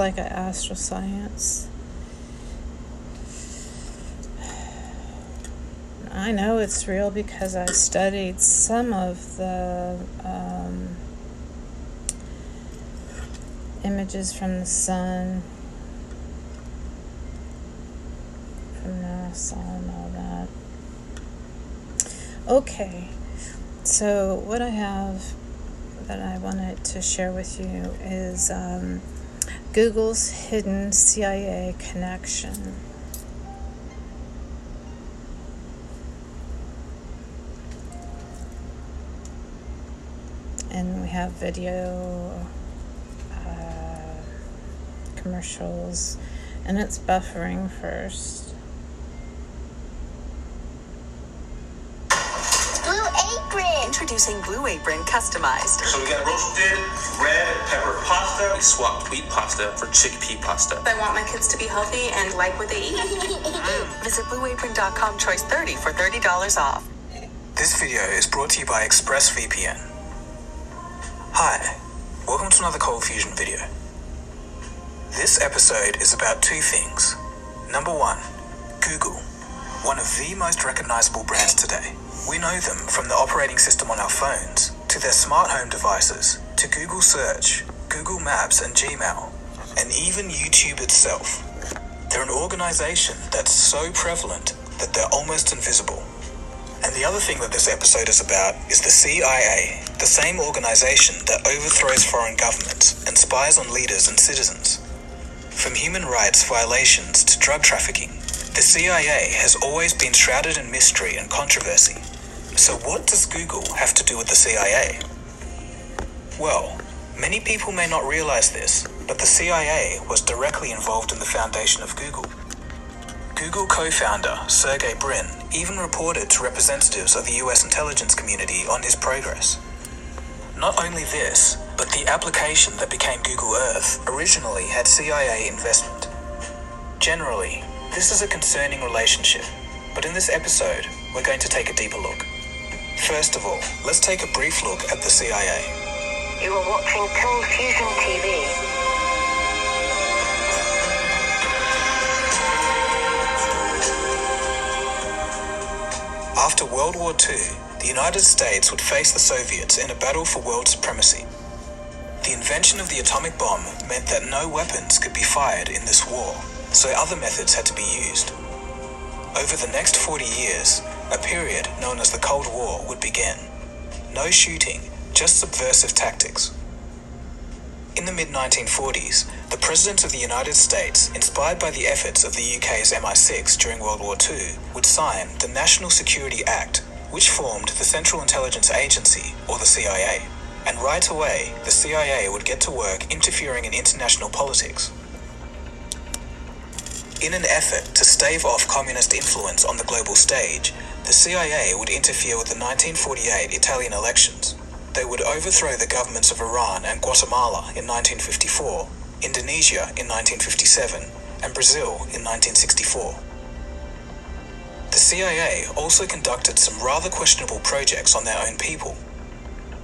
like an astral science. I know it's real because I studied some of the um, images from the sun, from NASA, and all that. Okay, so what I have that I wanted to share with you is um, Google's hidden CIA connection. And we have video uh, commercials, and it's buffering first. Blue Apron. Introducing Blue Apron Customized. So we got roasted red pepper pasta. We swapped wheat pasta for chickpea pasta. I want my kids to be healthy and like what they eat. Visit blueapron.com choice 30 for $30 off. This video is brought to you by ExpressVPN. Hi, welcome to another Cold Fusion video. This episode is about two things. Number one, Google, one of the most recognizable brands today. We know them from the operating system on our phones, to their smart home devices, to Google Search, Google Maps, and Gmail, and even YouTube itself. They're an organization that's so prevalent that they're almost invisible. And the other thing that this episode is about is the CIA, the same organization that overthrows foreign governments and spies on leaders and citizens. From human rights violations to drug trafficking, the CIA has always been shrouded in mystery and controversy. So, what does Google have to do with the CIA? Well, many people may not realize this, but the CIA was directly involved in the foundation of Google. Google co founder Sergey Brin even reported to representatives of the US intelligence community on his progress. Not only this, but the application that became Google Earth originally had CIA investment. Generally, this is a concerning relationship, but in this episode, we're going to take a deeper look. First of all, let's take a brief look at the CIA. You are watching Cold Fusion TV. After World War II, the United States would face the Soviets in a battle for world supremacy. The invention of the atomic bomb meant that no weapons could be fired in this war, so other methods had to be used. Over the next 40 years, a period known as the Cold War would begin. No shooting, just subversive tactics. In the mid 1940s, the President of the United States, inspired by the efforts of the UK's MI6 during World War II, would sign the National Security Act, which formed the Central Intelligence Agency, or the CIA. And right away, the CIA would get to work interfering in international politics. In an effort to stave off communist influence on the global stage, the CIA would interfere with the 1948 Italian elections. They would overthrow the governments of Iran and Guatemala in 1954, Indonesia in 1957, and Brazil in 1964. The CIA also conducted some rather questionable projects on their own people.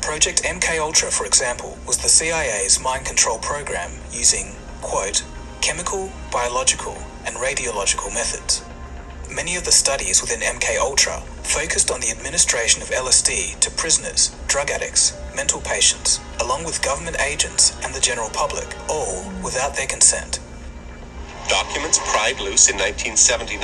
Project MK Ultra, for example, was the CIA's mind control program using, quote, chemical, biological, and radiological methods. Many of the studies within MK Ultra focused on the administration of LSD to prisoners, drug addicts, mental patients, along with government agents and the general public, all without their consent. Documents pried loose in 1979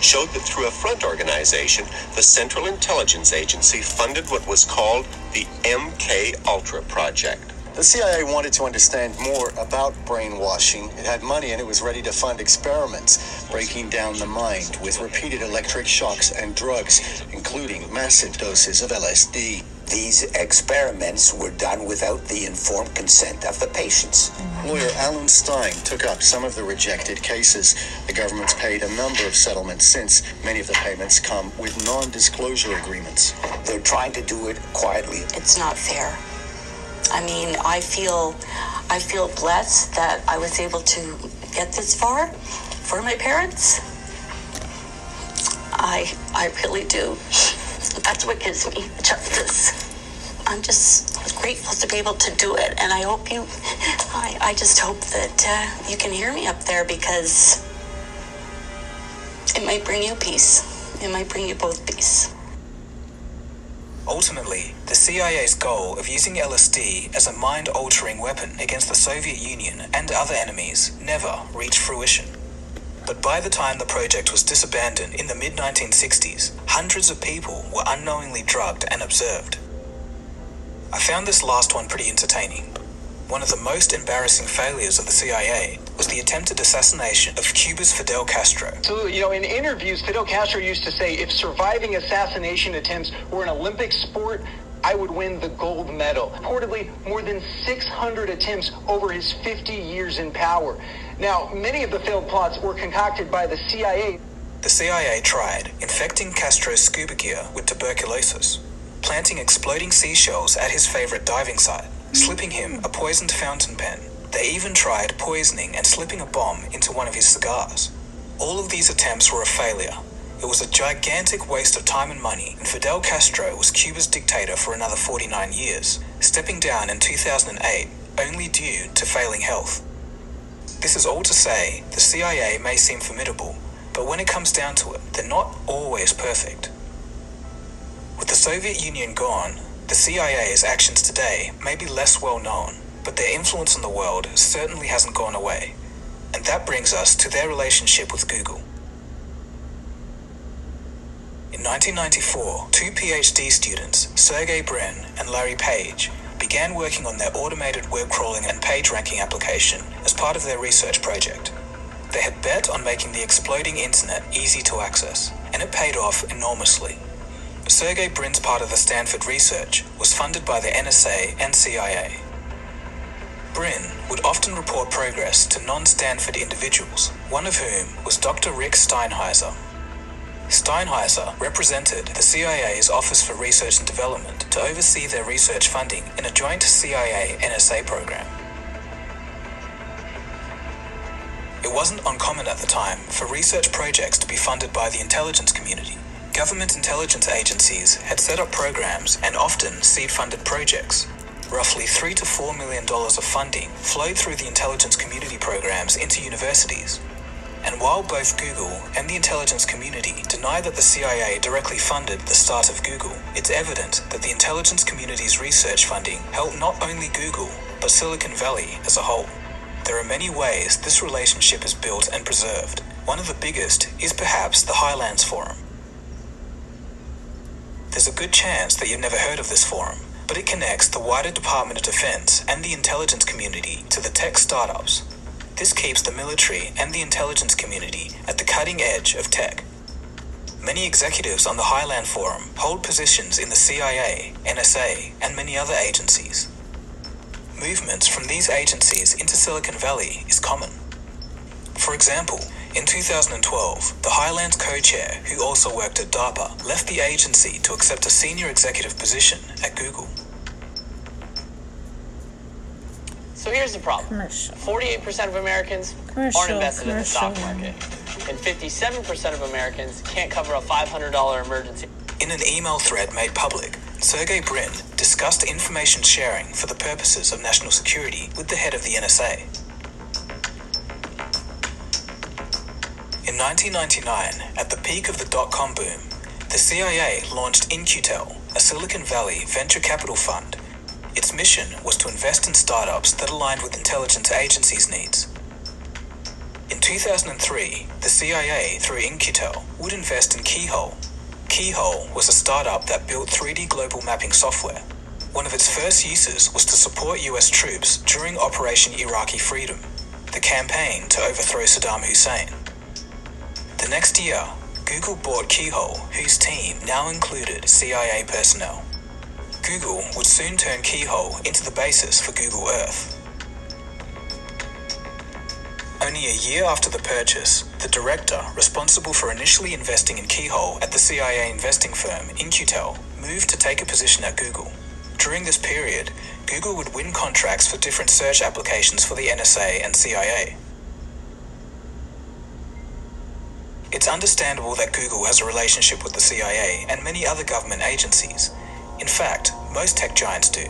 showed that through a front organization, the Central Intelligence Agency funded what was called the MK Ultra Project. The CIA wanted to understand more about brainwashing. It had money and it was ready to fund experiments, breaking down the mind with repeated electric shocks and drugs, including massive doses of LSD. These experiments were done without the informed consent of the patients. Mm-hmm. Lawyer Alan Stein took up some of the rejected cases. The government's paid a number of settlements since. Many of the payments come with non disclosure agreements. They're trying to do it quietly. It's not fair. I mean, I feel I feel blessed that I was able to get this far for my parents. I I really do. That's what gives me justice. I'm just grateful to be able to do it. And I hope you, I, I just hope that uh, you can hear me up there because it might bring you peace. It might bring you both peace. Ultimately, the CIA's goal of using LSD as a mind altering weapon against the Soviet Union and other enemies never reached fruition. But by the time the project was disabandoned in the mid 1960s, hundreds of people were unknowingly drugged and observed. I found this last one pretty entertaining. One of the most embarrassing failures of the CIA was the attempted assassination of Cuba's Fidel Castro. So, you know, in interviews, Fidel Castro used to say if surviving assassination attempts were an Olympic sport, I would win the gold medal. Reportedly, more than 600 attempts over his 50 years in power. Now, many of the failed plots were concocted by the CIA. The CIA tried infecting Castro's scuba gear with tuberculosis, planting exploding seashells at his favorite diving site, slipping him a poisoned fountain pen. They even tried poisoning and slipping a bomb into one of his cigars. All of these attempts were a failure. It was a gigantic waste of time and money, and Fidel Castro was Cuba's dictator for another 49 years, stepping down in 2008 only due to failing health. This is all to say the CIA may seem formidable, but when it comes down to it, they're not always perfect. With the Soviet Union gone, the CIA's actions today may be less well known, but their influence on the world certainly hasn't gone away. And that brings us to their relationship with Google. In 1994, two PhD students, Sergey Brin and Larry Page, began working on their automated web crawling and page ranking application as part of their research project. They had bet on making the exploding internet easy to access, and it paid off enormously. Sergey Brin's part of the Stanford research was funded by the NSA and CIA. Brin would often report progress to non Stanford individuals, one of whom was Dr. Rick Steinheiser. Steinheiser represented the CIA's Office for Research and Development to oversee their research funding in a joint CIA NSA program. It wasn't uncommon at the time for research projects to be funded by the intelligence community. Government intelligence agencies had set up programs and often seed funded projects. Roughly 3 to 4 million dollars of funding flowed through the intelligence community programs into universities. And while both Google and the intelligence community deny that the CIA directly funded the start of Google, it's evident that the intelligence community's research funding helped not only Google, but Silicon Valley as a whole. There are many ways this relationship is built and preserved. One of the biggest is perhaps the Highlands Forum. There's a good chance that you've never heard of this forum, but it connects the wider Department of Defense and the intelligence community to the tech startups. This keeps the military and the intelligence community at the cutting edge of tech. Many executives on the Highland Forum hold positions in the CIA, NSA, and many other agencies. Movements from these agencies into Silicon Valley is common. For example, in 2012, the Highlands co-chair, who also worked at DARPA, left the agency to accept a senior executive position at Google. So here's the problem. 48% of Americans Commercial, aren't invested in the stock market. And 57% of Americans can't cover a $500 emergency. In an email thread made public, Sergey Brin discussed information sharing for the purposes of national security with the head of the NSA. In 1999, at the peak of the dot com boom, the CIA launched In-Q-Tel, a Silicon Valley venture capital fund. Its mission was to invest in startups that aligned with intelligence agencies' needs. In 2003, the CIA, through In-Q-Tel, would invest in Keyhole. Keyhole was a startup that built 3D global mapping software. One of its first uses was to support US troops during Operation Iraqi Freedom, the campaign to overthrow Saddam Hussein. The next year, Google bought Keyhole, whose team now included CIA personnel. Google would soon turn Keyhole into the basis for Google Earth. Only a year after the purchase, the director responsible for initially investing in Keyhole at the CIA investing firm In-Q-Tel moved to take a position at Google. During this period, Google would win contracts for different search applications for the NSA and CIA. It's understandable that Google has a relationship with the CIA and many other government agencies. In fact, most tech giants do.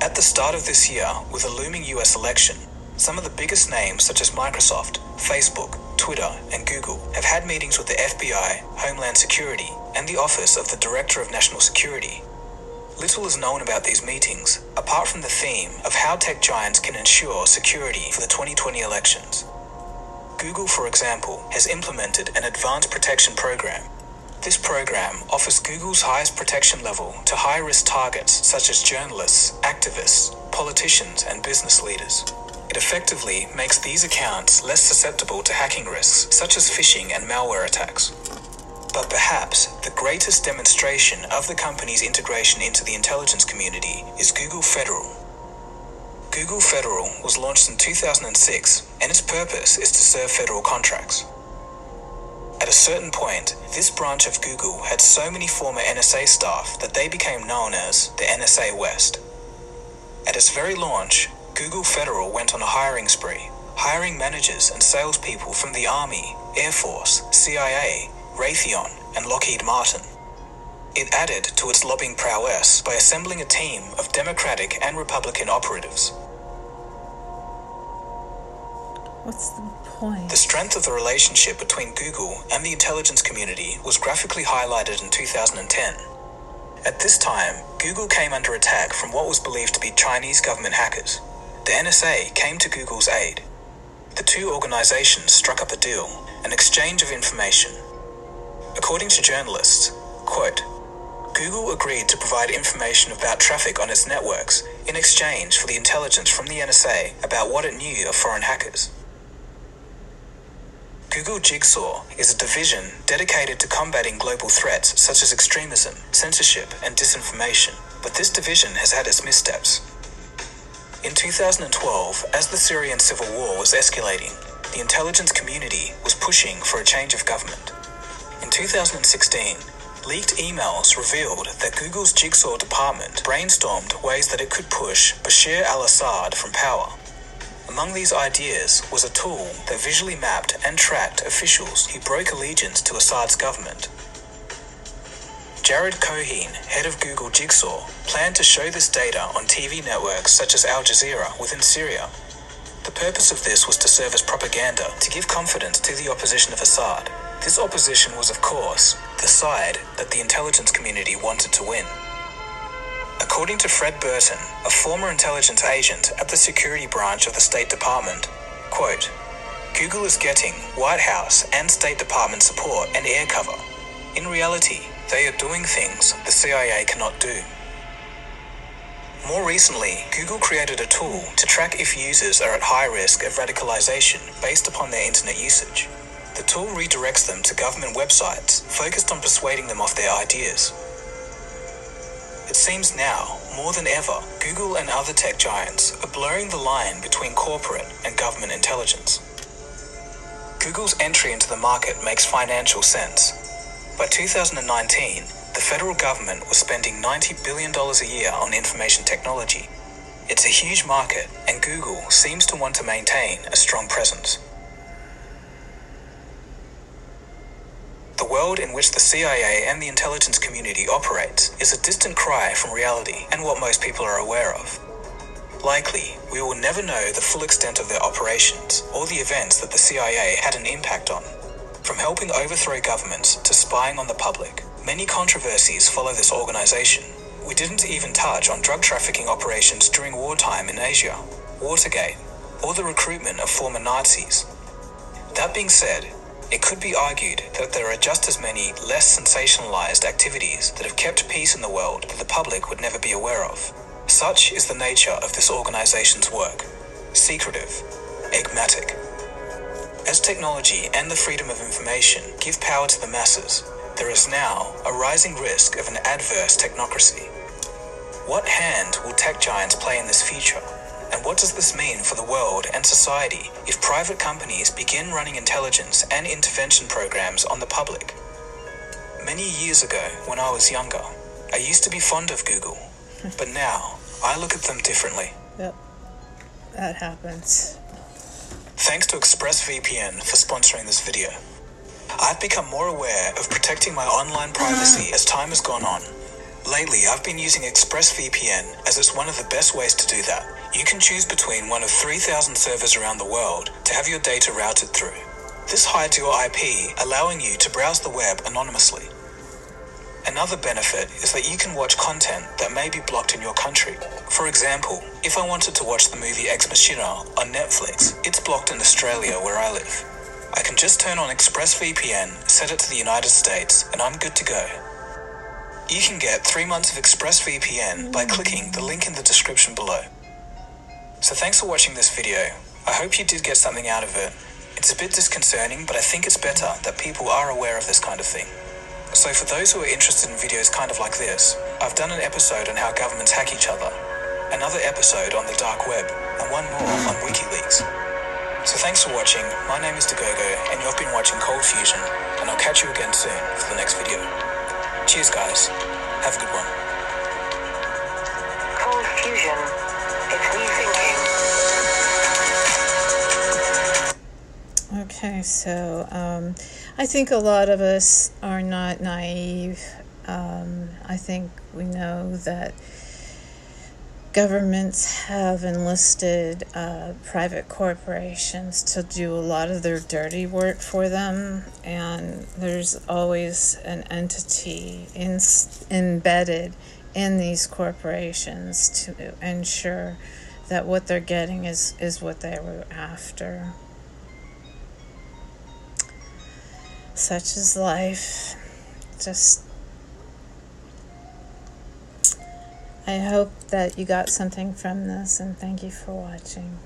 At the start of this year, with a looming US election, some of the biggest names such as Microsoft, Facebook, Twitter, and Google have had meetings with the FBI, Homeland Security, and the Office of the Director of National Security. Little is known about these meetings, apart from the theme of how tech giants can ensure security for the 2020 elections. Google, for example, has implemented an advanced protection program. This program offers Google's highest protection level to high risk targets such as journalists, activists, politicians, and business leaders. It effectively makes these accounts less susceptible to hacking risks such as phishing and malware attacks. But perhaps the greatest demonstration of the company's integration into the intelligence community is Google Federal. Google Federal was launched in 2006 and its purpose is to serve federal contracts. At a certain point, this branch of Google had so many former NSA staff that they became known as the NSA West. At its very launch, Google Federal went on a hiring spree, hiring managers and salespeople from the Army, Air Force, CIA, Raytheon, and Lockheed Martin. It added to its lobbying prowess by assembling a team of Democratic and Republican operatives. What's the point? The strength of the relationship between Google and the intelligence community was graphically highlighted in 2010. At this time, Google came under attack from what was believed to be Chinese government hackers. The NSA came to Google's aid. The two organizations struck up a deal, an exchange of information. According to journalists, quote, Google agreed to provide information about traffic on its networks in exchange for the intelligence from the NSA about what it knew of foreign hackers. Google Jigsaw is a division dedicated to combating global threats such as extremism, censorship, and disinformation, but this division has had its missteps. In 2012, as the Syrian civil war was escalating, the intelligence community was pushing for a change of government. In 2016, leaked emails revealed that Google's Jigsaw department brainstormed ways that it could push Bashar al Assad from power. Among these ideas was a tool that visually mapped and tracked officials who broke allegiance to Assad's government. Jared Cohen, head of Google Jigsaw, planned to show this data on TV networks such as Al Jazeera within Syria. The purpose of this was to serve as propaganda to give confidence to the opposition of Assad. This opposition was, of course, the side that the intelligence community wanted to win. According to Fred Burton, a former intelligence agent at the security branch of the State Department, quote, Google is getting White House and State Department support and air cover. In reality, they are doing things the CIA cannot do. More recently, Google created a tool to track if users are at high risk of radicalization based upon their internet usage. The tool redirects them to government websites focused on persuading them of their ideas. It seems now, more than ever, Google and other tech giants are blurring the line between corporate and government intelligence. Google's entry into the market makes financial sense. By 2019, the federal government was spending $90 billion a year on information technology. It's a huge market, and Google seems to want to maintain a strong presence. World in which the CIA and the intelligence community operates is a distant cry from reality and what most people are aware of. Likely, we will never know the full extent of their operations or the events that the CIA had an impact on. From helping overthrow governments to spying on the public, many controversies follow this organization. We didn't even touch on drug trafficking operations during wartime in Asia, Watergate, or the recruitment of former Nazis. That being said, it could be argued that there are just as many less sensationalized activities that have kept peace in the world that the public would never be aware of. Such is the nature of this organization's work secretive, enigmatic. As technology and the freedom of information give power to the masses, there is now a rising risk of an adverse technocracy. What hand will tech giants play in this future? And what does this mean for the world and society if private companies begin running intelligence and intervention programs on the public? Many years ago, when I was younger, I used to be fond of Google, but now I look at them differently. Yep. That happens. Thanks to ExpressVPN for sponsoring this video. I've become more aware of protecting my online privacy as time has gone on. Lately, I've been using ExpressVPN as it's one of the best ways to do that. You can choose between one of 3,000 servers around the world to have your data routed through. This hides your IP, allowing you to browse the web anonymously. Another benefit is that you can watch content that may be blocked in your country. For example, if I wanted to watch the movie Ex Machina on Netflix, it's blocked in Australia where I live. I can just turn on ExpressVPN, set it to the United States, and I'm good to go. You can get three months of ExpressVPN by clicking the link in the description below. So thanks for watching this video. I hope you did get something out of it. It's a bit disconcerting, but I think it's better that people are aware of this kind of thing. So for those who are interested in videos kind of like this, I've done an episode on how governments hack each other, another episode on the dark web, and one more on WikiLeaks. So thanks for watching, my name is Dagogo, and you've been watching Cold Fusion, and I'll catch you again soon for the next video. Cheers guys, have a good one. Cold fusion. Okay, so um, I think a lot of us are not naive. Um, I think we know that governments have enlisted uh, private corporations to do a lot of their dirty work for them, and there's always an entity in, embedded in these corporations to ensure that what they're getting is, is what they were after. Such is life. Just I hope that you got something from this and thank you for watching.